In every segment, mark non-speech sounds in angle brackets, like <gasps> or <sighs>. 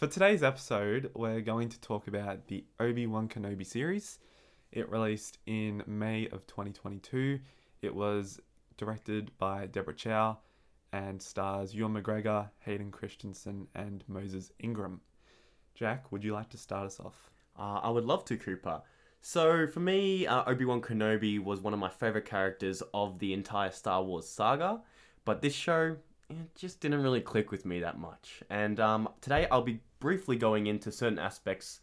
For today's episode, we're going to talk about the Obi Wan Kenobi series. It released in May of 2022. It was directed by Deborah Chow and stars Ewan McGregor, Hayden Christensen, and Moses Ingram. Jack, would you like to start us off? Uh, I would love to, Cooper. So, for me, uh, Obi Wan Kenobi was one of my favorite characters of the entire Star Wars saga, but this show it just didn't really click with me that much. And um, today I'll be briefly going into certain aspects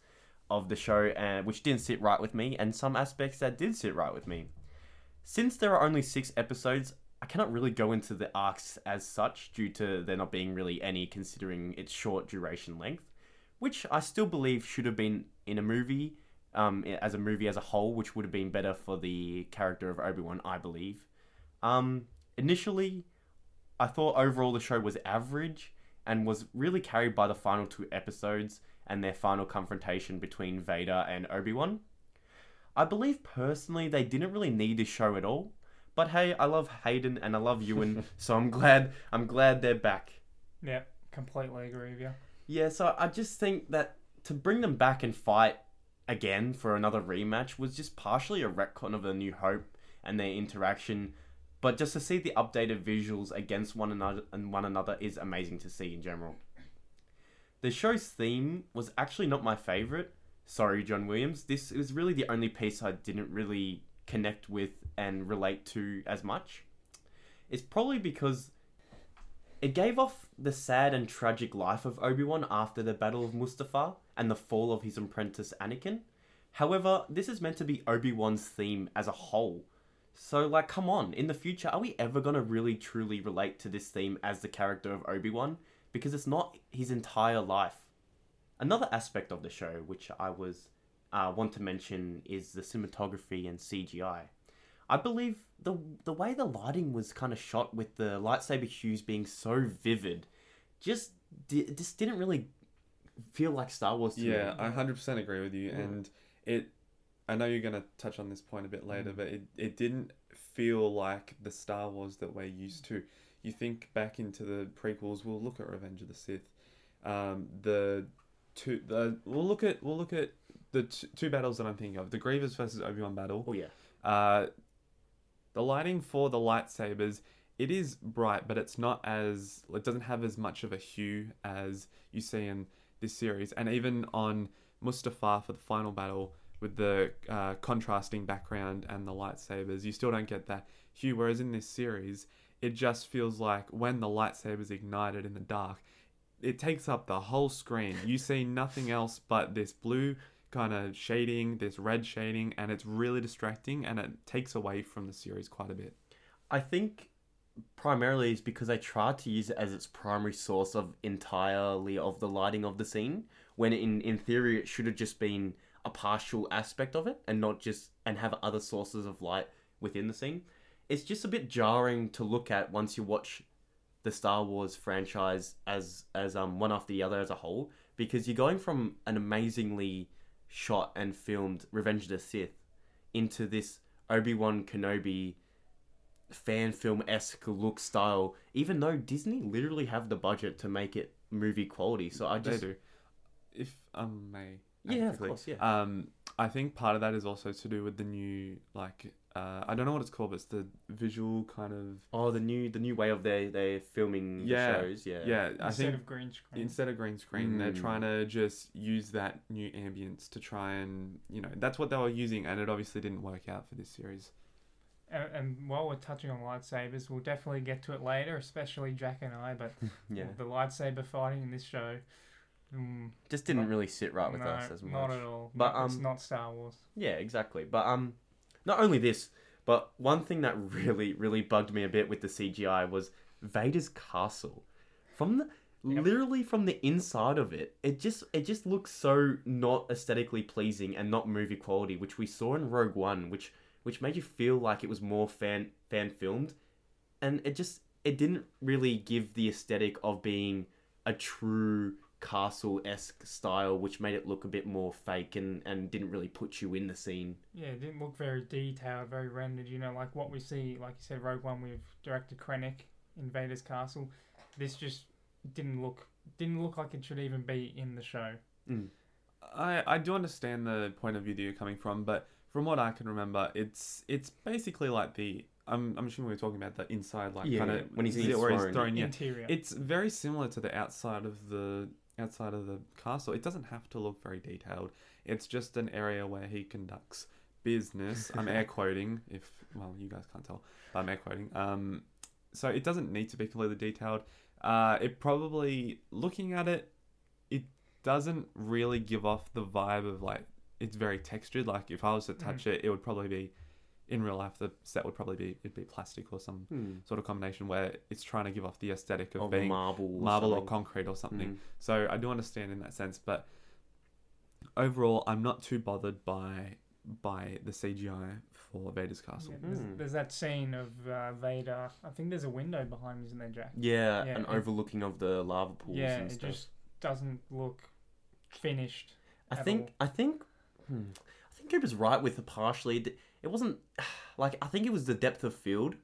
of the show and which didn't sit right with me, and some aspects that did sit right with me. Since there are only six episodes, I cannot really go into the arcs as such due to there not being really any considering its short duration length, which I still believe should have been in a movie, um, as a movie as a whole, which would have been better for the character of Obi Wan, I believe. Um, initially, I thought overall the show was average and was really carried by the final two episodes and their final confrontation between Vader and Obi Wan. I believe personally they didn't really need this show at all. But hey, I love Hayden and I love Ewan, <laughs> so I'm glad I'm glad they're back. Yeah, completely agree with you. Yeah, so I just think that to bring them back and fight again for another rematch was just partially a retcon of the New Hope and their interaction. But just to see the updated visuals against one another and one another is amazing to see in general. The show's theme was actually not my favorite. Sorry, John Williams. This was really the only piece I didn't really connect with and relate to as much. It's probably because it gave off the sad and tragic life of Obi-Wan after the Battle of Mustafar and the fall of his apprentice Anakin. However, this is meant to be Obi-Wan's theme as a whole. So, like, come on, in the future, are we ever gonna really truly relate to this theme as the character of Obi-Wan? Because it's not his entire life. Another aspect of the show, which I was uh, want to mention, is the cinematography and CGI. I believe the the way the lighting was kind of shot with the lightsaber hues being so vivid, just di- just didn't really feel like Star Wars. To Yeah, me. I 100% agree with you. Yeah. And it, I know you're going to touch on this point a bit later, Mm. but it, it didn't feel like the Star Wars that we're used to. You think back into the prequels, we'll look at Revenge of the Sith. Um, the two, the, we'll look at, we'll look at the t- two battles that I'm thinking of the Grievous versus Obi Wan battle. Oh yeah. Uh, the lighting for the lightsabers, it is bright, but it's not as it doesn't have as much of a hue as you see in this series, and even on Mustafar for the final battle with the uh, contrasting background and the lightsabers, you still don't get that hue. Whereas in this series, it just feels like when the lightsabers ignited in the dark, it takes up the whole screen. You <laughs> see nothing else but this blue kind of shading, this red shading, and it's really distracting and it takes away from the series quite a bit. I think primarily is because they tried to use it as its primary source of entirely of the lighting of the scene, when in in theory it should have just been a partial aspect of it and not just and have other sources of light within the scene. It's just a bit jarring to look at once you watch the Star Wars franchise as as um one after the other as a whole because you're going from an amazingly shot and filmed Revenge of the Sith into this Obi-Wan Kenobi fan film esque look style, even though Disney literally have the budget to make it movie quality. So I just. If um may. Yeah, of course, yeah. Um, I think part of that is also to do with the new like uh, I don't know what it's called, but it's the visual kind of Oh, the new the new way of their they filming Yeah, the shows. Yeah, yeah. I Instead think of green screen. instead of green screen, they're Mm. trying to just use that new ambience to try and you know that's what they were using, and it obviously didn't work out for this series. And, and while we're touching on lightsabers, we'll definitely get to it later, especially Jack and I. But <laughs> yeah. the lightsaber fighting in this show, mm, Just didn't Not- really sit right with no, us as much. not at all. But, But it's um, not Star Wars. Yeah, exactly. But um, not only this, but one thing that <laughs> really, really bugged me a bit with the CGI was Vader's castle. From the Yep. literally from the inside of it, it just it just looks so not aesthetically pleasing and not movie quality, which we saw in Rogue One, which which made you feel like it was more fan fan filmed, and it just it didn't really give the aesthetic of being a true castle esque style, which made it look a bit more fake and, and didn't really put you in the scene. Yeah, it didn't look very detailed, very rendered. You know, like what we see, like you said, Rogue One with director Krennic in Vader's castle. This just didn't look didn't look like it should even be in the show. Mm. I I do understand the point of view that you're coming from, but from what I can remember, it's it's basically like the I'm I'm assuming we're talking about the inside like Yeah, kind yeah, of when he's in his he's throne. thrown. Yeah, Interior. it's very similar to the outside of the outside of the castle. It doesn't have to look very detailed. It's just an area where he conducts business. I'm air <laughs> quoting if well you guys can't tell, but I'm air quoting. Um, so it doesn't need to be completely detailed. Uh, it probably looking at it, it doesn't really give off the vibe of like it's very textured. Like if I was to touch it, it would probably be in real life. The set would probably be it'd be plastic or some Hmm. sort of combination where it's trying to give off the aesthetic of, Of being marble, or marble or concrete or something. Mm. So I do understand in that sense, but overall, I'm not too bothered by by the CGI for Vader's castle. Yeah, there's, Mm. there's that scene of uh, Vader. I think there's a window behind him, isn't there, Jack? Yeah, Yeah, an it- overlooking of the lava pools yeah, and it stuff. just doesn't look finished. I at think I think hmm, I think Cooper's right with the partially. D- It wasn't <sighs> like I think it was the depth of field.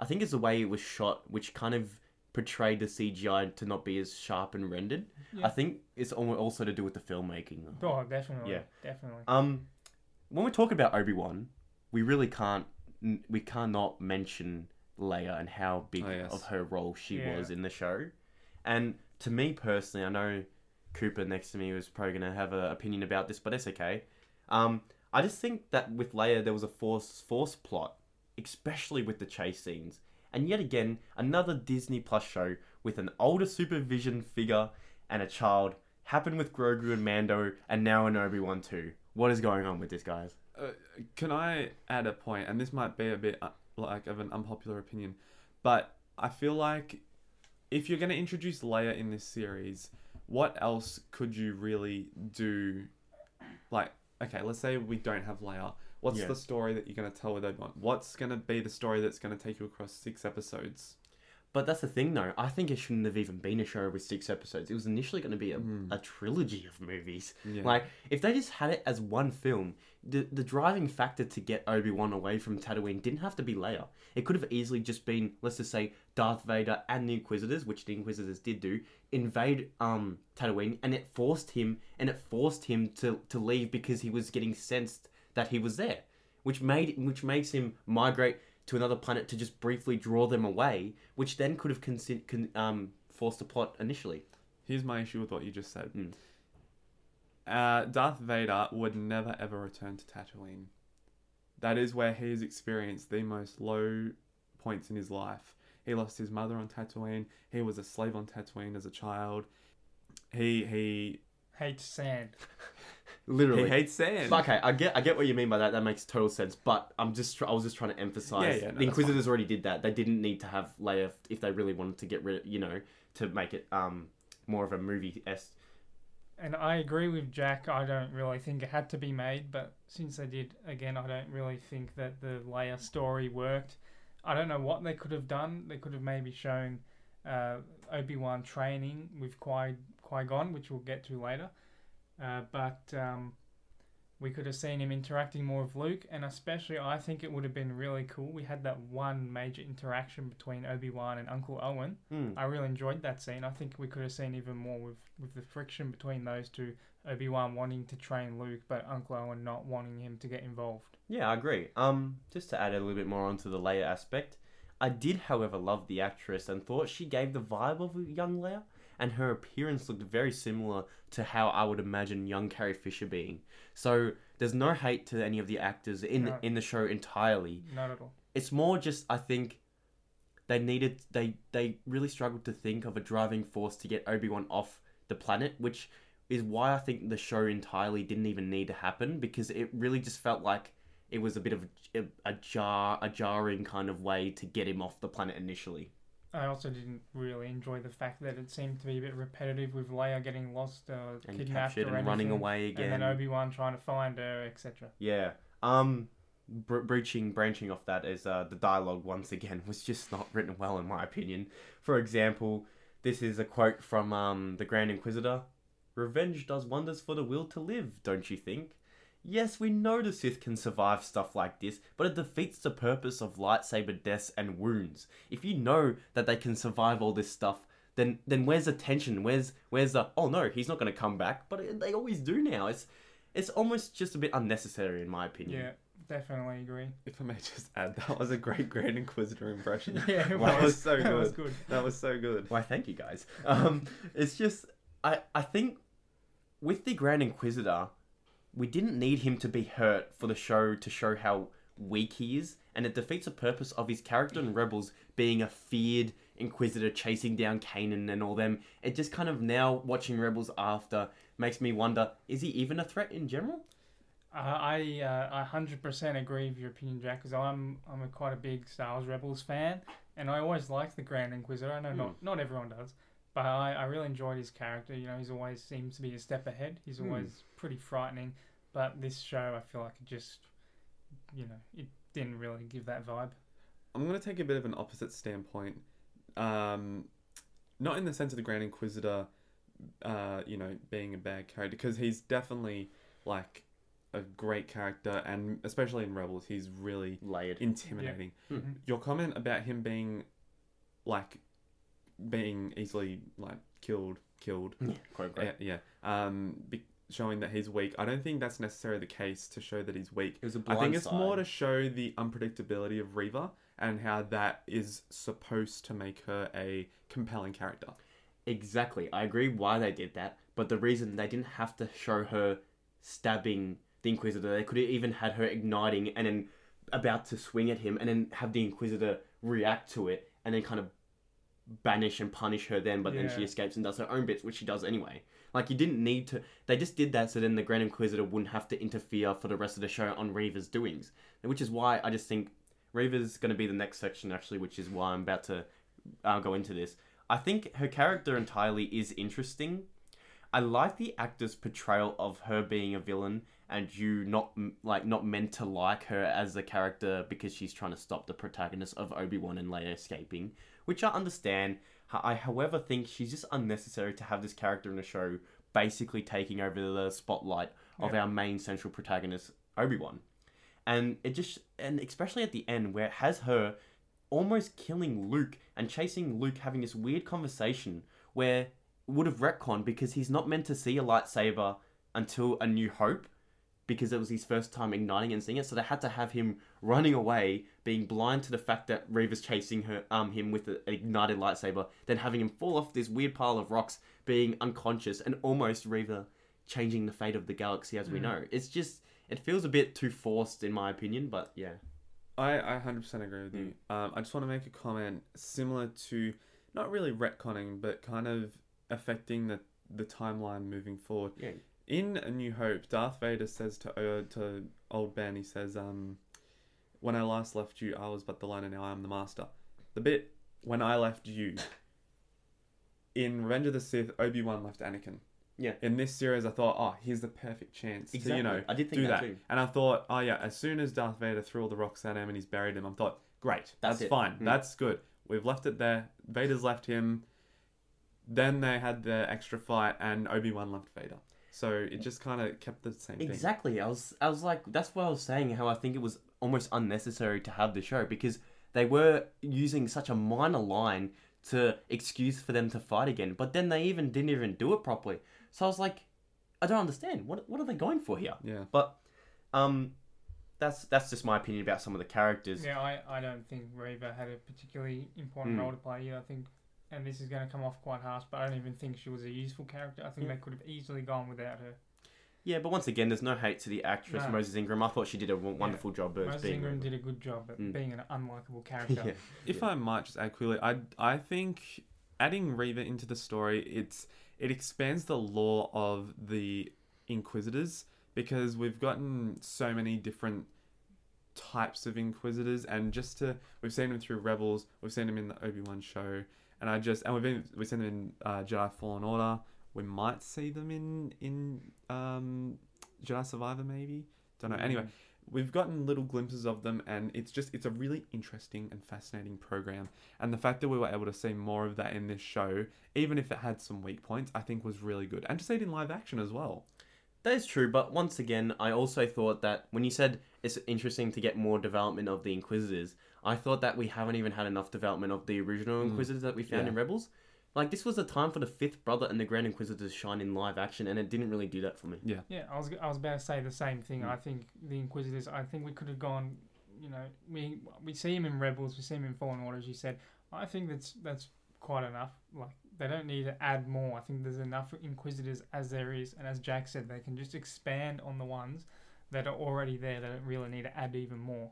I think it's the way it was shot, which kind of portrayed the CGI to not be as sharp and rendered. Yeah. I think it's also to do with the filmmaking. though. Oh, definitely. Yeah. Definitely. Um, when we talk about Obi Wan, we really can't n- we cannot mention Leia and how big Oh, yes. of her role she Yeah. was in the show. And to me personally, I know Cooper next to me was probably gonna have an opinion about this, but it's okay. Um, I just think that with Leia there was a force force plot, especially with the chase scenes. And yet again, another Disney Plus show with an older supervision figure and a child happened with Grogu and Mando, and now an Obi Wan too. What is going on with this, guys? Uh, can I add a point? And this might be a bit uh, like of an unpopular opinion, but I feel like if you're going to introduce Leia in this series, what else could you really do? Like, okay, let's say we don't have Leia. What's Yeah. the story that you're going to tell with Obi Wan? What's going to be the story that's going to take you across six episodes? But that's the thing, though. I think it shouldn't have even been a show with six episodes. It was initially going to be a, Mm. a trilogy of movies. Yeah. Like, if they just had it as one film, the the driving factor to get Obi Wan away from Tatooine didn't have to be Leia. It could have easily just been, let's just say, Darth Vader and the Inquisitors, which the Inquisitors did do, invade um Tatooine, and it forced him, and it forced him to to leave because he was getting sensed that he was there, which made which makes him migrate to another planet to just briefly draw them away, which then could have consi- con- um forced the plot initially. Here's my issue with what you just said. Mm. Uh, Darth Vader would never ever return to Tatooine. That is where he has experienced the most low points in his life. He lost his mother on Tatooine. He was a slave on Tatooine as a child. He he Hates sand. <laughs> Literally. he hates sand. Okay, I get I get what you mean by that. That makes total sense. But I'm just tr- I was just trying to emphasize Yeah, yeah, no, the that's Inquisitors already did that. They didn't need to have Leia if they really wanted to get rid, of you know, to make it um more of a movie s. And I agree with Jack. I don't really think it had to be made, but since they did, again, I don't really think that the Leia story worked. I don't know what they could have done. They could have maybe shown uh, Obi Wan training with Qui Qui Gon, which we'll get to later. Uh, but um, we could have seen him interacting more with Luke, and especially I think it would have been really cool. We had that one major interaction between Obi Wan and Uncle Owen. Hmm. I really enjoyed that scene. I think we could have seen even more with, with the friction between those two. Obi Wan wanting to train Luke, but Uncle Owen not wanting him to get involved. Yeah, I agree. Um, just to add a little bit more onto the Leia aspect, I did, however, love the actress and thought she gave the vibe of a young Leia, and her appearance looked very similar to how I would imagine young Carrie Fisher being. So there's no hate to any of the actors in No. in the show entirely. Not at all. It's more just I think they needed they they really struggled to think of a driving force to get Obi Wan off the planet, which is why I think the show entirely didn't even need to happen because it really just felt like it was a bit of a, a jar a jarring kind of way to get him off the planet initially. I also didn't really enjoy the fact that it seemed to be a bit repetitive with Leia getting lost, uh, And kidnapped, or and running away again. and then Obi Wan trying to find her, etc. Yeah. Um, br- breaching, branching off that is uh, the dialogue once again <laughs> was just not written well in my opinion. For example, this is a quote from um, the Grand Inquisitor: "Revenge does wonders for the will to live, don't you think?" Yes, we know the Sith can survive stuff like this, but it defeats the purpose of lightsaber deaths and wounds. If you know that they can survive all this stuff, then then where's the tension? Where's where's the oh no, he's not going to come back? But it, they always do now. It's it's almost just a bit unnecessary in my opinion. Yeah, definitely agree. If I may just add, that was a great Grand Inquisitor impression. <laughs> Yeah, it <laughs> That was. was so That was good. good. That was so good. Why, thank you guys. Um, it's just I I think with the Grand Inquisitor, we didn't need him to be hurt for the show to show how weak he is, and it defeats the purpose of his character in Rebels being a feared Inquisitor chasing down Kanan and all them. It just kind of now watching Rebels after makes me wonder: is he even a threat in general? Uh, I uh, hundred percent agree with your opinion, Jack. Because I'm I'm a quite a big Star Wars Rebels fan, and I always liked the Grand Inquisitor. I know Hmm. not not everyone does, but I, I really enjoyed his character. You know, he's always seems to be a step ahead. He's Hmm. always pretty frightening. But this show, I feel like it just, you know, it didn't really give that vibe. I'm going to take a bit of an opposite standpoint. Um, not in the sense of the Grand Inquisitor, uh, you know, being a bad character, because he's definitely like a great character, and especially in Rebels, he's really Layered. intimidating. Hmm. Mhm. Your comment about him being like being easily like killed, killed, Yeah, quite great. yeah, yeah. Um, be- showing that he's weak. I don't think that's necessarily the case to show that he's weak. It was a I blind I think it's more to show the unpredictability of Reva and how that is supposed to make her a compelling character. Exactly. I agree why they did that, but the reason they didn't have to show her stabbing the Inquisitor, they could have even had her igniting and then about to swing at him and then have the Inquisitor react to it and then kind of banish and punish her then, but then she escapes and does her own bits, which she does anyway. Like, you didn't need to. They just did that so then the Grand Inquisitor wouldn't have to interfere for the rest of the show on Reva's doings. Which is why I just think Reva's going to be the next section, actually, which is why I'm about to uh, go into this. I think her character entirely is interesting. I like the actor's portrayal of her being a villain and you not like not meant to like her as a character because she's trying to stop the protagonist of Obi Wan and Leia escaping, which I understand. I, however, think she's just unnecessary to have this character in a show basically taking over the spotlight of Yeah. our main central protagonist Obi Wan, and it just and especially at the end where it has her almost killing Luke and chasing Luke having this weird conversation where would have retconned because he's not meant to see a lightsaber until A New Hope because it was his first time igniting and seeing it. So they had to have him running away, being blind to the fact that Reva's chasing her, um, him with an ignited lightsaber, then having him fall off this weird pile of rocks, being unconscious, and almost Reva changing the fate of the galaxy as we Mm. know. It's just it feels a bit too forced in my opinion, but yeah. I, I 100% agree with you. Um, I just want to make a comment similar to not really retconning, but kind of affecting the, the timeline moving forward. Yeah. In A New Hope, Darth Vader says to uh, to old Ben, he says, um, "When I last left you, I was but the learner. Now I am the master." The bit when I left you in Revenge of the Sith, Obi Wan left Anakin. Yeah. In this series, I thought, oh, here's the perfect chance to you know I did think do that, that. And I thought, oh yeah, as soon as Darth Vader threw all the rocks at him and he's buried him, I thought, great, That's that's, fine, Hmm. that's good. We've left it there. Vader's left him. Then they had the extra fight, and Obi Wan left Vader. So it just kind of kept the same thing. Exactly. I was I was like that's what I was saying how I think it was almost unnecessary to have the show because they were using such a minor line to excuse for them to fight again, but then they even didn't even do it properly. So I was like, I don't understand. What what are they going for here? Yeah. But um that's that's just my opinion about some of the characters. Yeah, I, I don't think Reva had a particularly important Mm. role to play either. I think, and this is going to come off quite harsh, but I don't even think she was a useful character. I think Yeah. they could have easily gone without her. Yeah, but once again, there's no hate to the actress No. Moses Ingram. I thought she did a wonderful job as Moses being. Ingram did a good job at Mm. being an unlikable <laughs> character. yeah. If I might just add quickly, I I think adding Reva into the story, it's it expands the lore of the Inquisitors because we've gotten so many different types of Inquisitors, and just to we've seen them through Rebels, we've seen them in the Obi Wan show, and I just and we've been we've seen them in uh, Jedi Fallen Order. We might see them in in um, Jedi Survivor, maybe. Don't know. Anyway, we've gotten little glimpses of them and it's just it's a really interesting and fascinating program and the fact that we were able to see more of that in this show even if it had some weak points i think was really good and to see it in live action as well That is true, but once again, I also thought that when you said it's interesting to get more development of the Inquisitors, I thought that we haven't even had enough development of the original Mm. Inquisitors that we found Yeah. in Rebels. Like this was a time for the fifth brother and the Grand Inquisitor to shine in live action, and it didn't really do that for me. Yeah, yeah. I was I was about to say the same thing. Mm. I think the Inquisitors. I think we could have gone. You know, we we see him in Rebels, we see him in Fallen Order. As you said, I think that's that's quite enough. Like they don't need to add more. I think there's enough Inquisitors as there is, and as Jack said, they can just expand on the ones that are already there. They don't really need to add even more.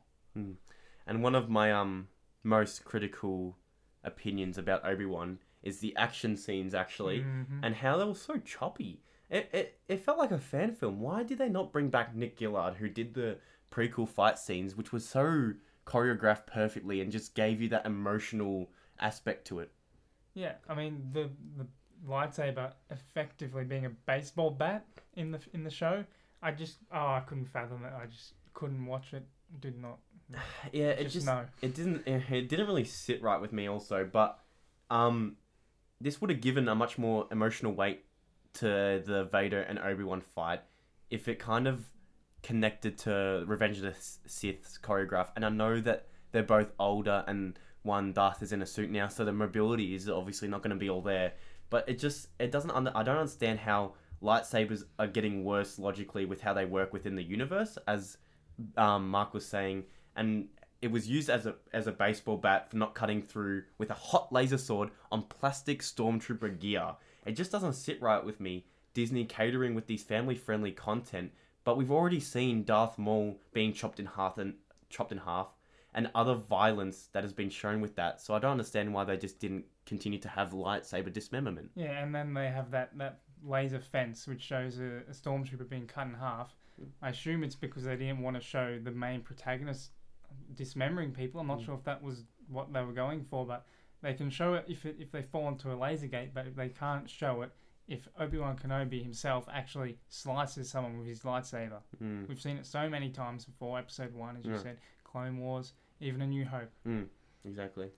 And one of my um most critical opinions about Obi Wan is the action scenes actually, Mhm. and how they were so choppy. It, it it felt like a fan film. Why did they not bring back Nick Gillard, who did the prequel fight scenes, which was so choreographed perfectly and just gave you that emotional aspect to it? Yeah, I mean the the lightsaber effectively being a baseball bat in the in the show. I just oh I couldn't fathom it. I just couldn't watch it. Did not. <sighs> Yeah, it Just, just no. it didn't it didn't really sit right with me also but um this would have given a much more emotional weight to the Vader and Obi-Wan fight if it kind of connected to Revenge of the Sith's choreograph and I know that they're both older and one Darth is in a suit now so the mobility is obviously not going to be all there but it just it doesn't under, I don't understand how lightsabers are getting worse logically with how they work within the universe as um, Mark was saying and it was used as a as a baseball bat for not cutting through with a hot laser sword on plastic stormtrooper gear. It just doesn't sit right with me. Disney catering with these family friendly content, but we've already seen Darth Maul being chopped in half and chopped in half, and other violence that has been shown with that. So I don't understand why they just didn't continue to have lightsaber dismemberment. Yeah, and then they have that, that laser fence which shows a, a stormtrooper being cut in half. Hmm. I assume it's because they didn't want to show the main protagonist dismembering people. I'm not Mm. sure if that was what they were going for, but they can show it if it, if they fall into a laser gate, but they can't show it if Obi Wan Kenobi himself actually slices someone with his lightsaber. Mm, We've seen it so many times before. Episode one, as you Yeah. said, Clone Wars, even A New Hope. exactly.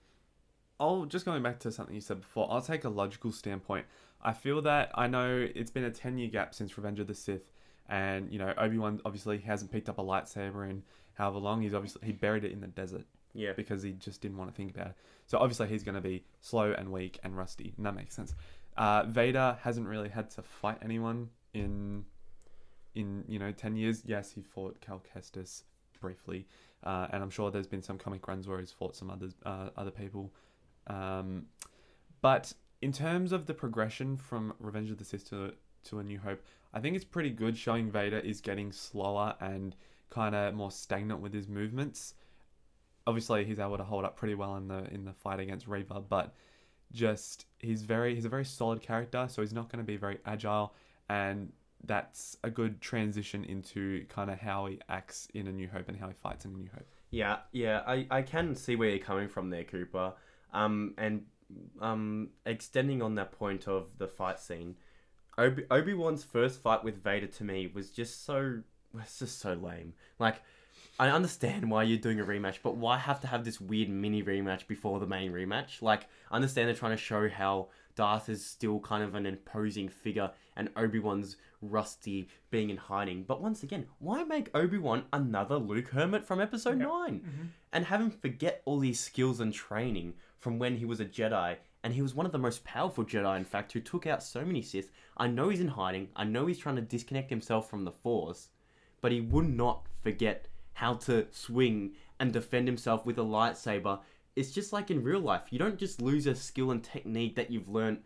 I'll just going back to something you said before. I'll take a logical standpoint. I feel that I know it's been a ten year gap since Revenge of the Sith, and you know Obi Wan obviously hasn't picked up a lightsaber in however long. He's obviously he buried it in the desert Yeah. because he just didn't want to think about it. So obviously he's going to be slow and weak and rusty, and that makes sense. Uh, Vader hasn't really had to fight anyone in in you know ten years. Yes, he fought Cal Kestis briefly, uh, and I'm sure there's been some comic runs where he's fought some others uh, other people. Um, but in terms of the progression from Revenge of the Sith to, to A New Hope, I think it's pretty good showing Vader is getting slower and kind of more stagnant with his movements. Obviously, he's able to hold up pretty well in the in the fight against Reva, but just he's very he's a very solid character, so he's not going to be very agile, and that's a good transition into kind of how he acts in A New Hope and how he fights in A New Hope. Yeah, yeah, I, I can see where you're coming from there, Cooper. Um, and um, extending on that point of the fight scene, Obi Obi Wan's first fight with Vader to me was just so was just so lame. Like, I understand why you're doing a rematch, but why have to have this weird mini rematch before the main rematch? Like, I understand they're trying to show how Darth is still kind of an imposing figure and Obi Wan's rusty being in hiding. But once again, why make Obi Wan another Luke Hermit from Episode Yeah. 9? Mhm. and have him forget all these skills and training from when he was a Jedi. And he was one of the most powerful Jedi, in fact, who took out so many Sith. I know he's in hiding. I know he's trying to disconnect himself from the Force, but he would not forget how to swing and defend himself with a lightsaber. It's just like in real life. You don't just lose a skill and technique that you've learned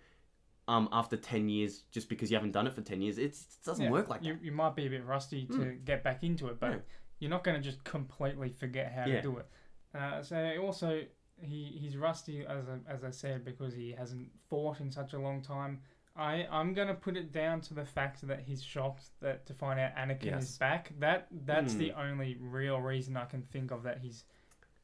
um, after 10 years just because you haven't done it for 10 years. It's, it doesn't Yeah, work like you, that. you might be a bit rusty to get back into it, but Yeah. you're not going to just completely forget how Yeah. to do it. Uh, so also he he's rusty as I, as I said because he hasn't fought in such a long time. I I'm gonna put it down to the fact that he's shocked that to find out Anakin Yes. is back. That that's Hmm. the only real reason I can think of that he's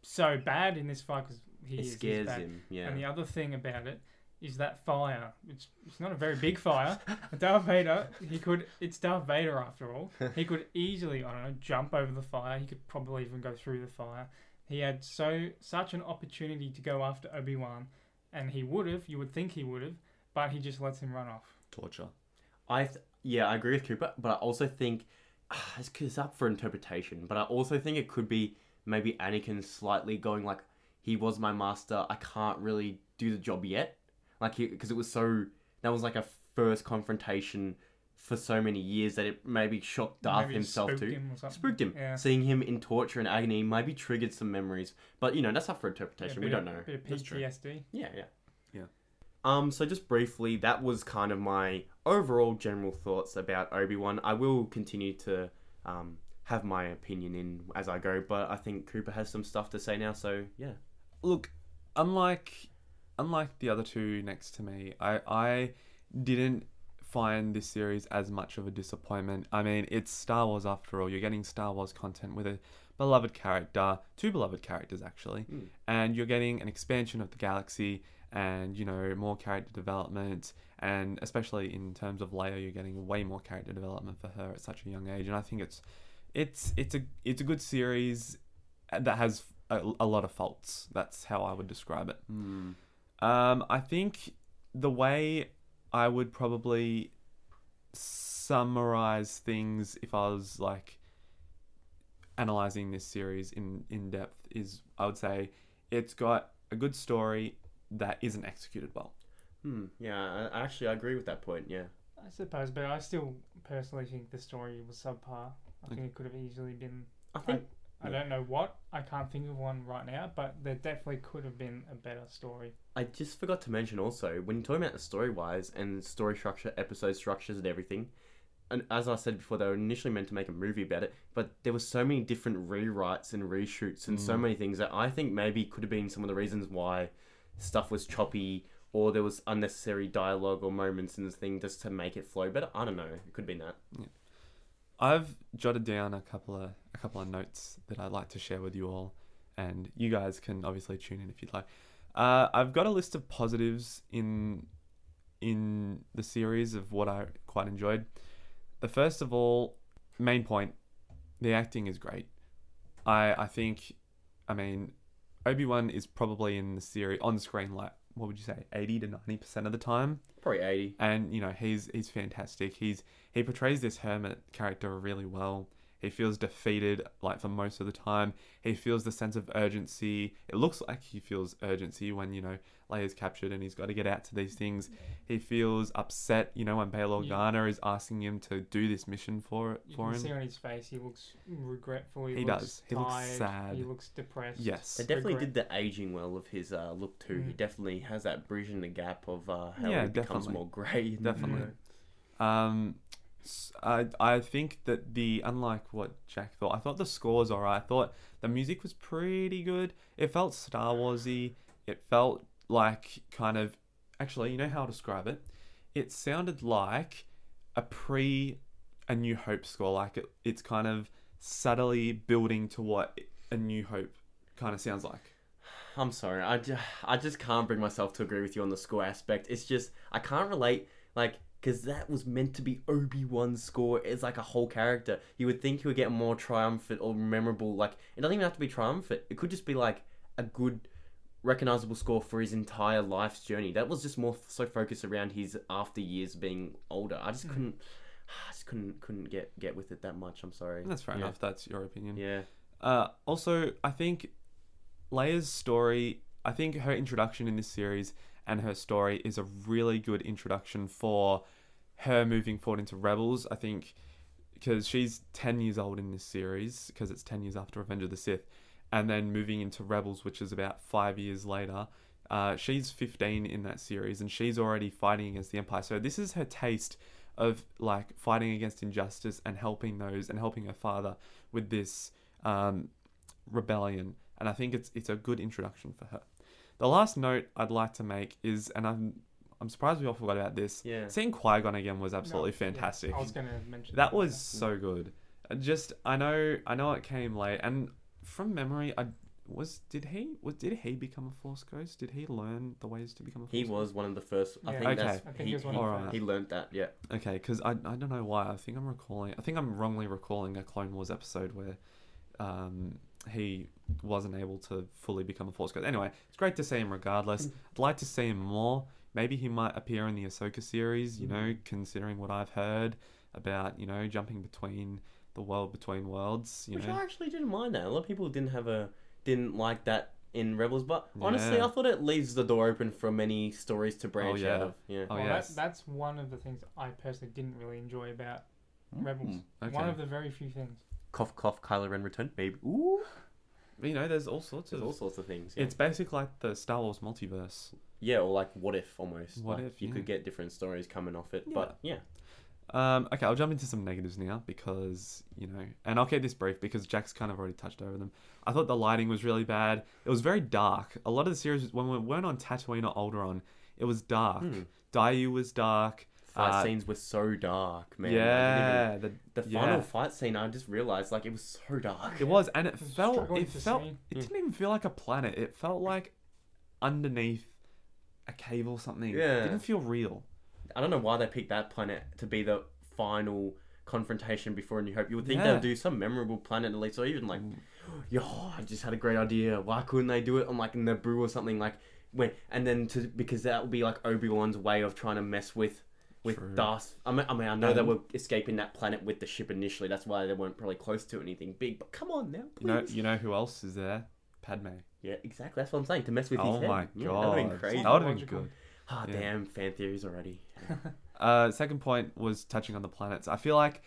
so bad in this fight because he It is he's scares him. Yeah. And the other thing about it is that fire. It's it's not a very big fire. <laughs> Darth Vader, he could. It's Darth Vader after all. He could easily, I don't know, jump over the fire. He could probably even go through the fire. He had so such an opportunity to go after Obi Wan, and he would have. You would think he would have, but he just lets him run off. Torture. I th- yeah, I agree with Cooper, but I also think ah, it's, it's up for interpretation. But I also think it could be maybe Anakin slightly going like, "He was my master. I can't really do the job yet." like because it was so that was like a first confrontation for so many years that it maybe shocked Darth Maybe himself spooked too. him. Spooked him. Yeah. Seeing him in torture and agony maybe triggered some memories, but you know that's up for interpretation. bit we of- don't know. Bit of. PTSD. Yeah, yeah. Um, so just briefly, that was kind of my overall general thoughts about Obi Wan. I will continue to um, have my opinion in as I go, but I think Cooper has some stuff to say now. So yeah, Look, unlike unlike the other two next to me, I I didn't find this series as much of a disappointment. I mean, it's Star Wars after all. You're getting Star Wars content with a beloved character, two beloved characters actually, Mm. and you're getting an expansion of the galaxy and you know more character development and especially in terms of Leia you're getting way more character development for her at such a young age and I think it's it's it's a it's a good series that has a, a lot of faults that's how I would describe it mm. um, I think the way I would probably summarize things if I was like analyzing this series in in depth is I would say it's got a good story that isn't executed well. Hmm. yeah. I, actually, I agree with that point. Yeah, I suppose, but I still personally think the story was subpar. I think it could have easily been. I think I don't know what. I can't think of one right now, but there definitely could have been a better story. I just forgot to mention also when you're talking about the story wise and story structure, episode structures, and everything. And as I said before, they were initially meant to make a movie about it, but there were so many different rewrites and reshoots and so Mm. many things that I think maybe could have been some of the reasons why stuff was choppy or there was unnecessary dialogue or moments in the thing just to make it flow better. I don't know. It could been that. I've jotted down a couple of a couple of notes that I'd like to share with you all, and you guys can obviously tune in if you'd like. Uh, I've got a list of positives in in the series of what I quite enjoyed. The first of all, main point, the acting is great. I I think, I mean, Obi Wan is probably in the series on screen like what would you say, eighty to ninety percent of the time Probably 80. and you know he's he's fantastic. He's he portrays this hermit character really well. He feels defeated like for most of the time. He feels the sense of urgency. It looks like he feels urgency when you know Leia's captured and he's got to get out to these things. He feels upset, you know, when Bail You- Organa is asking him to do this mission for You for can him. see on his face he looks regretful. He, He looks does. He looks sad. He looks depressed. Yes. They definitely regret. did the aging well of his uh, look too. He Mm. definitely has that bridge in the gap of uh, how Yeah, he becomes definitely. more grey. Definitely. you know. Um, s- I I think that the unlike what Jack thought, I thought the score was alright. I thought the music was pretty good. It felt Star Warsy. It felt like kind of actually, you know how to describe it. It sounded like a pre A New Hope score. Like it, it's kind of subtly building to what A New Hope kind of sounds like. I'm sorry. I just, I just can't bring myself to agree with you on the score aspect. It's just I can't relate like because that was meant to be Obi Wan's score. It's like a whole character. You would think he would get more triumphant or memorable. Like it doesn't even have to be triumphant. It could just be like a good, recognizable score for his entire life's journey. That was just more so focused around his after years being older. I just Mhm. couldn't. I just couldn't couldn't get get with it that much. I'm sorry. That's fair Yeah. enough. That's your opinion. Yeah. Uh, also, I think Leia's story, I think her introduction in this series and her story is a really good introduction for her moving forward into Rebels. I think because she's 10 years old in this series, because it's 10 years after Revenge of the Sith, and then moving into Rebels, which is about five years later. Uh, she's 15 in that series, and she's already fighting against the Empire. So this is her taste of like fighting against injustice and helping those and helping her father with this um, rebellion, and I think it's it's a good introduction for her. The last note I'd like to make is, and I'm I'm surprised we all forgot about this. Yeah. Seeing Qui Gon again was No, absolutely yeah, fantastic. I was going to mention that was so good. Just I know I know it came late, and from memory, I was did he was did he become a Force ghost? Did he learn the ways to become a Force? He ghost? was one of the first. I Yeah. think Okay. that's I think he, he was one he, of the first. he learned that. Yeah. Okay, because I, I don't know why. I think I'm recalling. I think I'm wrongly recalling a Clone Wars episode where um, he wasn't able to fully become a Force Ghost. Anyway, it's great to see him regardless. Mm. I'd like to see him more. Maybe he might appear in the Ahsoka series, you mm. know, considering what I've heard about, you know, jumping between the world between worlds, you Which know. I actually didn't mind that. A lot of people didn't have a didn't like that in Rebels, but honestly, Yeah. I thought it leaves the door open for many stories to branch oh, yeah. out of. Yeah. Oh, well, yes. that, that's one of the things I personally didn't really enjoy about mm. Rebels. Mm. Okay. One of the very few things. Cough, cough, Kylo Ren return, baby. Ooh. You know, there's all sorts There's of. all sorts of things. Yeah. It's basically like the Star Wars multiverse. yeah, or like what if almost. What Like, if, you yeah. could get different stories coming off it, Yeah. but yeah. Um, okay, I'll jump into some negatives now because you know, and I'll keep this brief because Jack's kind of already touched over them. I thought the lighting was really bad. It was very dark. A lot of the series when we weren't on Tatooine or Alderaan, it was dark. Hmm. Daiyu was dark. Fight Uh, scenes were so dark, man. Yeah, the, even- the yeah. final fight scene, I just realized like it was so dark. it was, and it was felt. It felt. see. It Mm. didn't even feel like a planet. It felt <laughs> like underneath a cave or something. Yeah. It didn't feel real. I don't know why they picked that planet to be the final confrontation before A New Hope. You would think Yeah. they'd do some memorable planet at least, or even like, Mm. <gasps> yo, I just had a great idea. Why couldn't they do it on like Naboo or something like when? And then to because that would be like Obi Wan's way of trying to mess with with True. Darth. I mean, I mean, I know they were escaping that planet with the ship initially. That's why they weren't probably close to anything big. But come on now, You know, you know who else is there? Padme. yeah, exactly. That's what I'm saying. To mess with his head. oh my Yeah, god, That'd have been crazy. That would have been good. Ah, Yeah. damn, fan theories already. <laughs> Uh, second point was touching on the planets. I feel like,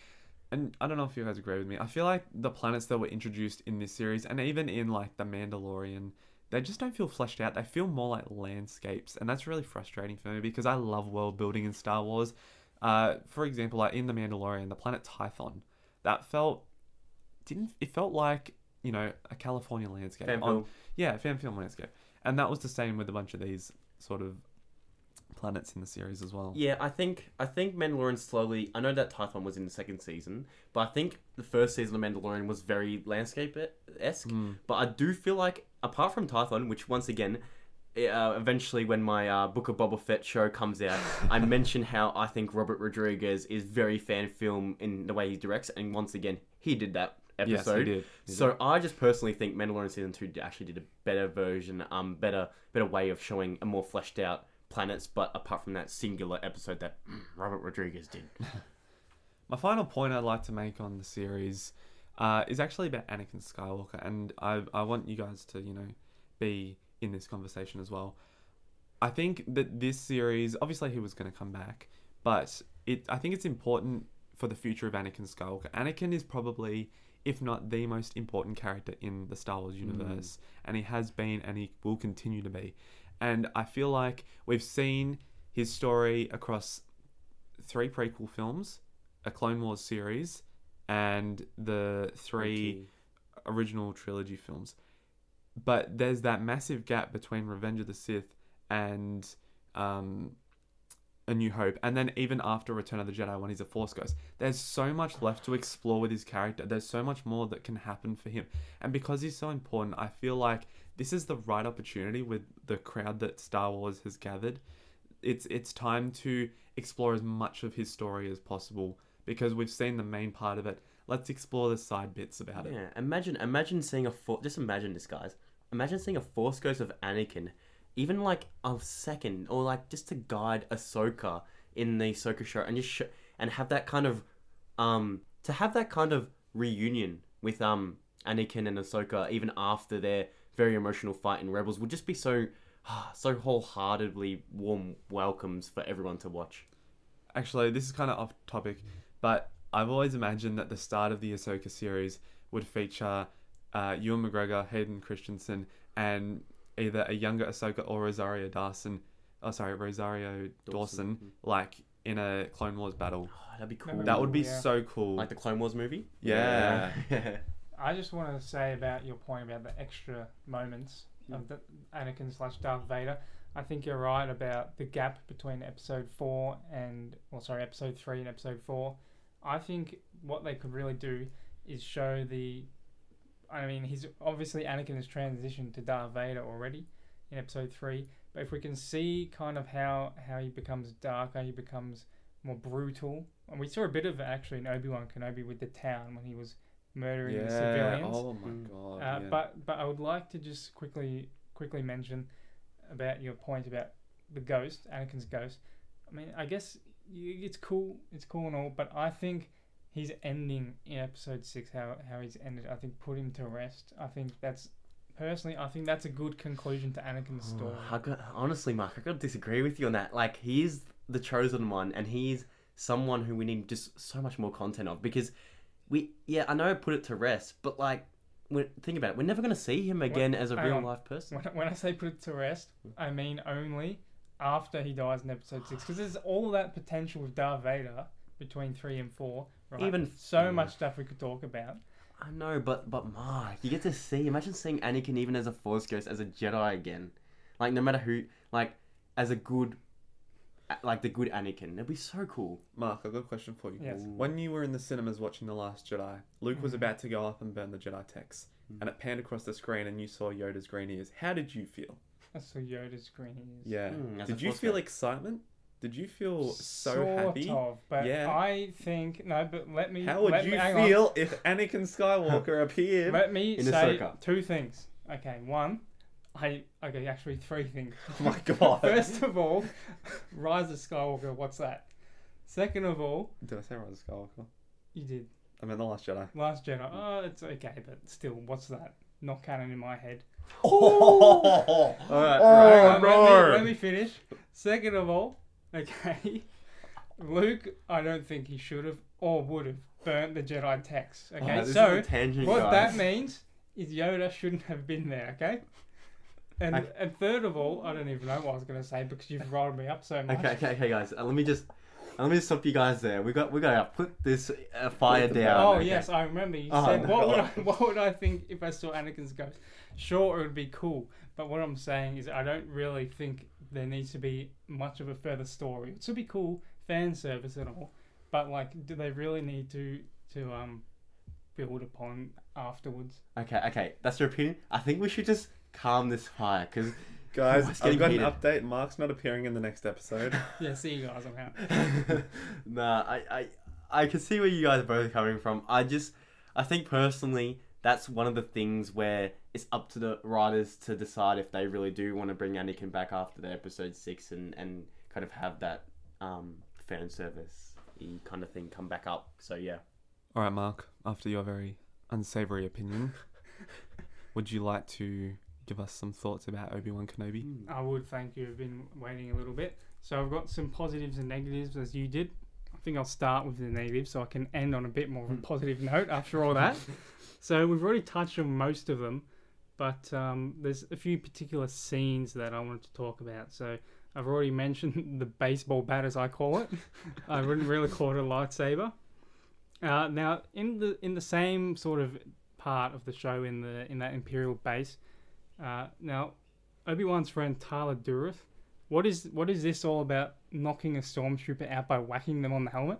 and I don't know if you guys agree with me. I feel like the planets that were introduced in this series, and even in like the Mandalorian, they just don't feel fleshed out. They feel more like landscapes, and that's really frustrating for me because I love world building in Star Wars. Uh, for example, like in the Mandalorian, the planet Tython, that felt didn't it felt like you know a California landscape. Fan on- film. yeah, fan film landscape, and that was the same with a bunch of these sort of planets in the series as well. Yeah, I think I think Mandalorian slowly. I know that Tython was in the second season, but I think the first season of Mandalorian was very landscape esque. Mm. But I do feel like, apart from Tython, which once again, uh, eventually when my uh, Book of Boba Fett show comes out, <laughs> I mention how I think Robert Rodriguez is very fan film in the way he directs, and once again, he did that episode. Yes, he did. He So did. I just personally think Mandalorian season two actually did a better version, um, better better way of showing a more fleshed out planets. But apart from that singular episode that <clears throat> Robert Rodriguez did, <laughs> My final point I'd like to make on the series uh, is actually about Anakin Skywalker, and I I want you guys to you know be in this conversation as well. I think that this series, obviously, he was going to come back, but it I think it's important for the future of Anakin Skywalker. Anakin is probably, if not the most important character in the Star Wars universe, and he has been, and he will continue to be. And I feel like we've seen his story across three prequel films, a Clone Wars series, and the three original trilogy films. But there's that massive gap between Revenge of the Sith and um, A New Hope, and then even after Return of the Jedi when he's a Force Ghost. There's so much left to explore with his character. There's so much more that can happen for him. And because he's so important, I feel like this is the right opportunity with the crowd that Star Wars has gathered. It's it's time to explore as much of his story as possible because we've seen the main part of it. Let's explore the side bits about it. yeah. Imagine imagine seeing a just imagine this, guys. Imagine seeing a Force Ghost of Anakin, even like a second, or like just to guide Ahsoka in the Ahsoka show, and just sh- and have that kind of um to have that kind of reunion with um Anakin and Ahsoka even after their very emotional fight in Rebels would just be so <sighs> so wholeheartedly warm welcomes for everyone to watch. Actually, this is kind of off topic, but I've always imagined that the start of the Ahsoka series would feature uh, Ewan McGregor, Hayden Christensen, and either a younger Ahsoka or Rosario Dawson. Oh, sorry, Rosario Dawson, Dawson. like in a Clone Wars battle. Oh, that'd be cool. That would be Yeah. so cool. like the Clone Wars movie. Yeah. Yeah. <laughs> I just want to say about your point about the extra moments of mm. the Anakin slash Darth Vader. I think you're right about the gap between episode four and, well, sorry, episode three and episode four. I think what they could really do is show the. I mean, he's obviously Anakin has transitioned to Darth Vader already in episode three, but if we can see kind of how how he becomes darker, he becomes more brutal. And we saw a bit of it actually in Obi Wan Kenobi with the town when he was murdering the civilians. Oh my Mm. god. Uh, yeah. But but I would like to just quickly quickly mention about your point about the ghost, Anakin's ghost. I mean, I guess y- it's cool, it's cool and all, but I think his ending in Episode Six, how how he's ended, I think put him to rest. I think that's personally, I think that's a good conclusion to Anakin's story. Oh, I got, honestly, Mark, I gotta disagree with you on that. Like, he's the chosen one, and he's someone who we need just so much more content of because we, yeah, I know I put it to rest, but like, when, think about it, we're never gonna see him again as a hang real on. life person. When, when I say put it to rest, I mean only after he dies in episode six, because there's all that potential with Darth Vader between three and four. Right? Even- so yeah. much stuff we could talk about. I know, but but Mark, you get to see. Imagine seeing Anakin even as a Force ghost, as a Jedi again. Like no matter who, like as a good, like the good Anakin. It'd be so cool. Mark, I've got a question for you. Yes. When you were in the cinemas watching The Last Jedi, Luke was Mhm. about to go up and burn the Jedi text, Mm. and it panned across the screen, and you saw Yoda's green ears. How did you feel? I saw Yoda's green ears. Yeah. Mm, did you feel ghost. excitement? Did you feel so sort happy? Of, but Yeah. I think no. But let me. How would let you me, hang on. feel if Anakin Skywalker <laughs> appeared? Let me In say Ahsoka? two things. Okay, one, I okay, actually three things. Oh <laughs> my god. First of all, Rise of Skywalker. What's that? Second of all, Did I say Rise of Skywalker? you did I mean The Last Jedi. Last Jedi. Oh, it's okay, but still, what's that? Not canon in my head. <laughs> Oh, right. Hang on, let, me, let me finish. Second of all, okay, <laughs> Luke, I don't think he should have or would have burnt the Jedi text. Okay, Oh, so a tangent, what guys. that means is Yoda shouldn't have been there. Okay. And, I- and third of all, I don't even know what I was going to say because you've rolled me up so much. Okay, okay, okay, guys. Uh, let me just let me just stop you guys there. We got we got to put this uh, fire down. Oh okay? yes, I remember you Oh, said no. what would I what would I think if I saw Anakin's ghost? Sure, it would be cool, but what I'm saying is I don't really think there needs to be much of a further story. It should be cool fan service and all, but like, do they really need to to um build upon afterwards? Okay, okay. That's your opinion. I think we should just calm this fire because <laughs> Guys, Oh, I've got heated. an update. Mark's not appearing in the next episode. <laughs> Yeah, see you guys. I'm out. <laughs> nah, I, I I can see where you guys are both coming from. I just I think personally that's one of the things where it's up to the writers to decide if they really do want to bring Anakin back after the episode six and and kind of have that um fan service kind of thing come back up. So yeah. All right, Mark. After your very unsavory opinion, would you like to give us some thoughts about Obi Wan Kenobi? I would thank you. I've been waiting a little bit. So I've got some positives and negatives as you did. I think I'll start with the negatives so I can end on a bit more of a positive note after all that. <laughs> So we've already touched on most of them, but um, there's a few particular scenes that I wanted to talk about. So I've already mentioned <laughs> the baseball bat, as I call it. <laughs> I wouldn't really call it a lightsaber. Uh, now, in the in the same sort of part of the show, in the in that Imperial base, uh, now Obi Wan's friend Tala Durith. What is what is this all about? Knocking a stormtrooper out by whacking them on the helmet?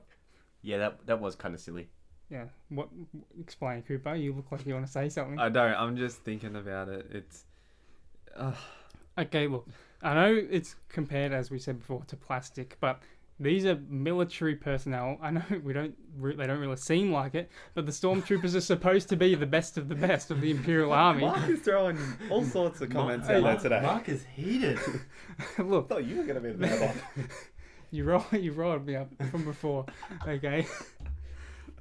Yeah, that that was kind of silly. Yeah. What? Explain, Cooper. You look like you want to say something. I don't. I'm just thinking about it. It's. Uh, Okay, look. I know it's compared, as we said before, to plastic, but these are military personnel. I know <laughs> we don't. Re- they don't really seem like it, but the stormtroopers are supposed to be the best of the best of the Imperial <laughs> Army. Mark is throwing all sorts of comments Hey, out there Mark- today. Mark is heated. <laughs> look, thought you were gonna be the bad one. You roll, you rolled me up from before, okay.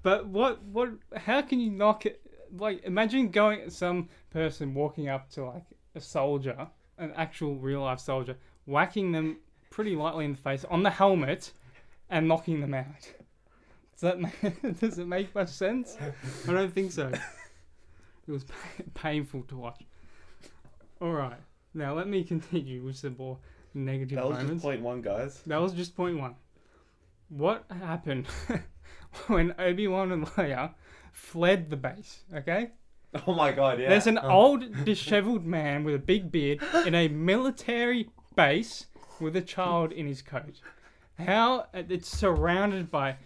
but what, what? How can you knock it? Like, imagine going some person walking up to like a soldier, an actual real life soldier, whacking them pretty lightly in the face on the helmet, and knocking them out. Does that make, <laughs> does it make much sense? I don't think so. It was pa- painful to watch. All right, now let me continue with some more negative That was moments. just point one, guys. That was just point one. What happened <laughs> when Obi Wan and Leia fled the base? Okay, Oh my god, yeah. there's an uh-huh. old, disheveled man with a big beard in a military base with a child in his coat. How it's surrounded by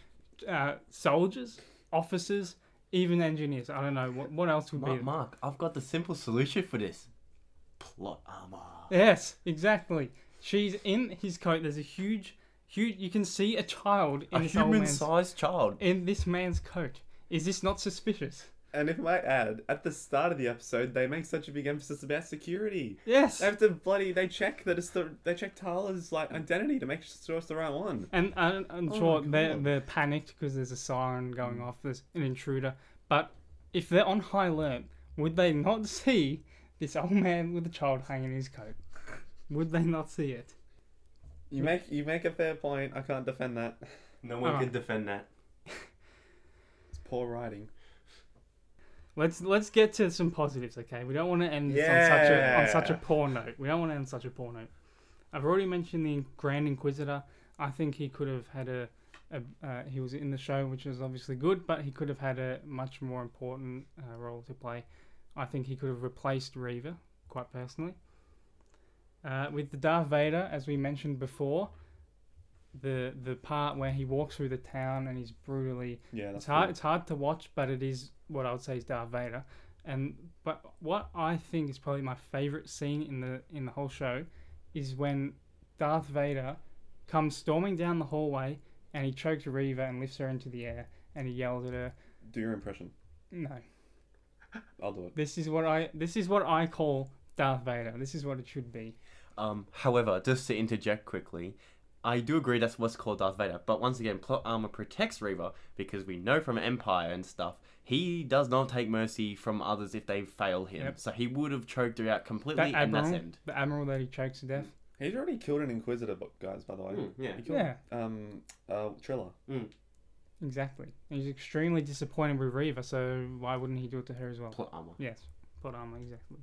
uh, soldiers, officers, even engineers. I don't know what what else would be. Mark, Mark, I've got the simple solution for this. Plot armor. Yes, exactly. She's in his coat. There's a huge, huge. You can see a child in A this human-sized child. in this man's coat. Is this not suspicious? And if I might add, at the start of the episode, they make such a big emphasis about security. Yes. They have to bloody they check that it's the they check Tala's like identity to make sure it's the right one. And I'm, I'm Oh sure they're, they're panicked because there's a siren going mm. off. There's an intruder. But if they're on high alert, would they not see This old man with a child hanging his coat. Would they not see it? You make you make a fair point. I can't defend that. No one Alright. can uh-huh. defend that. It's poor writing. Let's let's get to some positives, okay? We don't want to end this on such a on such a poor note. We don't want to end such a poor note. I've already mentioned the Grand Inquisitor. I think he could have had a, a uh, he was in the show, which is obviously good, but he could have had a much more important uh, role to play. I think he could have replaced Reva, quite personally. Uh, with the Darth Vader, as we mentioned before, the the part where he walks through the town and he's brutally Yeah, that's it's hard. cool. It's hard to watch, but it is what I would say is Darth Vader. And but what I think is probably my favorite scene in the in the whole show is when Darth Vader comes storming down the hallway and he chokes Reva and lifts her into the air and he yells at her. Do your impression. No, <laughs> I'll do it. this is what I this is what I call Darth Vader. This is what it should be. Um, however, just to interject quickly, I do agree that's what's called Darth Vader. But once again, plot armor protects Reva because we know from Empire and stuff he does not take mercy from others if they fail him. Yep. So he would have choked her out completely, That and that's admiral, end. the admiral that he chokes to death. He's already killed an Inquisitor, guys. By the way, Mm, yeah. he killed Yeah, um uh Trilla. exactly. He's extremely disappointed with Reva, so why wouldn't he do it to her as well? Plot armor. Yes, plot armor exactly.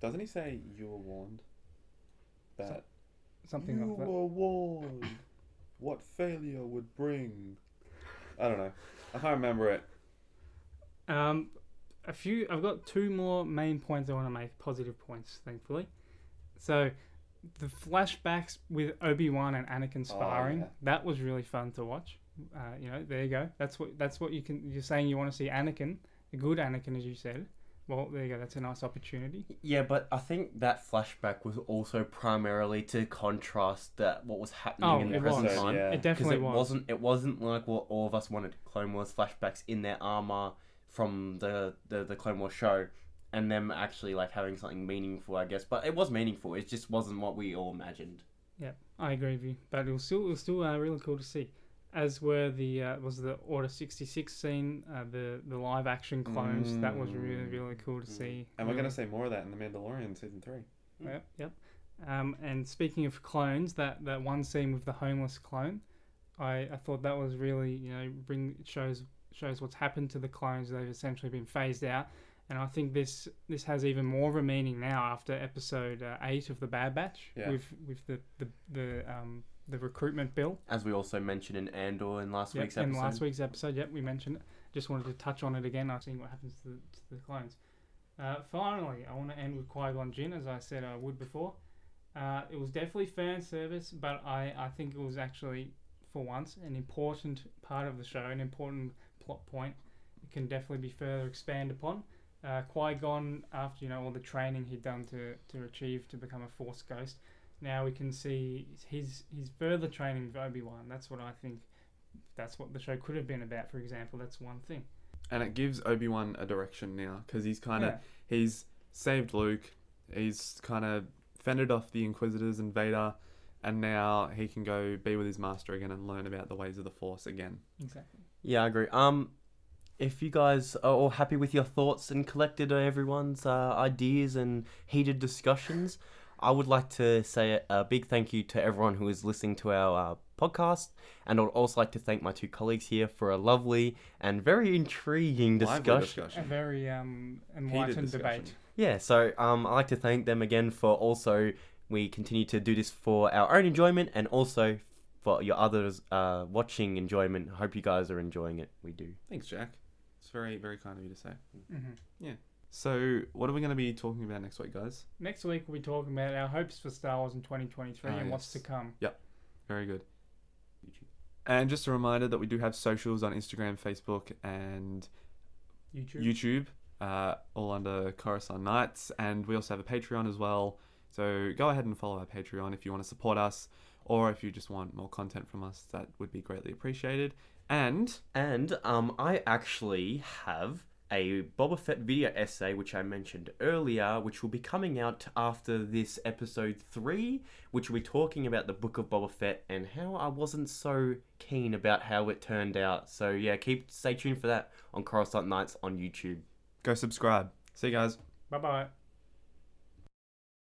Doesn't he say you were warned? That Something you like that. were warned. What failure would bring? I don't know. I can't remember it. Um, a few. I've got two more main points I want to make. Positive points, thankfully. So, the flashbacks with Obi Wan and Anakin sparring. yeah. That was really fun to watch. Uh, you know, there you go. That's what. That's what you can. You're saying you want to see Anakin, a good Anakin, as you said. Well, there you go. That's a nice opportunity. Yeah, but I think that flashback was also primarily to contrast that what was happening Oh, in the it present was. time. Yeah. It 'Cause definitely it was. wasn't it wasn't like what all of us wanted Clone Wars flashbacks in their armor from the, the, the Clone Wars show and them actually like having something meaningful I guess. But it was meaningful, it just wasn't what we all imagined. Yeah, I agree with you. But it was still, it was still uh, really cool to see. As were the uh, was the Order sixty six scene, uh, the the live action clones. That was really Mm. really cool to Mm. see. And we're Really gonna see more of that in the Mandalorian season three. Yep, yep. Um, and speaking of clones, that, that one scene with the homeless clone, I, I thought that was really you know bring shows shows what's happened to the clones. They've essentially been phased out, and I think this this has even more of a meaning now after episode uh, eight of the Bad Batch Yeah. with with the the the um the recruitment bill. As we also mentioned in Andor in last Yep, week's episode. in last week's episode, yep, we mentioned it. Just wanted to touch on it again. I've seen what happens to the, to the clones. Uh, finally, I want to end with Qui Gon Jinn, as I said I would before. Uh, it was definitely fan service, but I, I think it was actually, for once, an important part of the show, an important plot point. It can definitely be further expanded upon. Uh, Qui Gon, after you know all the training he'd done to, to achieve to become a Force Ghost, now we can see his his further training with Obi Wan. That's what I think. That's what the show could have been about. For example, that's one thing. And it gives Obi Wan a direction now because he's kind of he's saved Luke. He's kind of fended off the Inquisitors and Vader, and now he can go be with his master again and learn about the ways of the Force again. exactly. Yeah, I agree. Um, if you guys are all happy with your thoughts and collected everyone's uh, ideas and heated discussions, I would like to say a big thank you to everyone who is listening to our uh, podcast, and I'd also like to thank my two colleagues here for a lovely and very intriguing Lively discussion. A very um, enlightened debate. Yeah, so um, I'd like to thank them again for also we continue to do this for our own enjoyment and also for your others uh, watching enjoyment. Hope you guys are enjoying it. We do. Thanks, Jack. It's very very kind of you to say. hmm So, what are we going to be talking about next week, guys? Next week we'll be talking about our hopes for Star Wars in 2023 Ah, and what's to come. come. Very good. And just a reminder that we do have socials on Instagram, Facebook, and YouTube. YouTube, uh, all under Coruscant Nights, and we also have a Patreon as well. So go ahead and follow our Patreon if you want to support us, or if you just want more content from us, that would be greatly appreciated. And And um, I actually have a Boba Fett video essay, which I mentioned earlier, which will be coming out after this episode three, which will be talking about the Book of Boba Fett and how I wasn't so keen about how it turned out. So yeah, keep stay tuned for that on Coruscant Nights on YouTube. go subscribe. See you guys. Bye bye.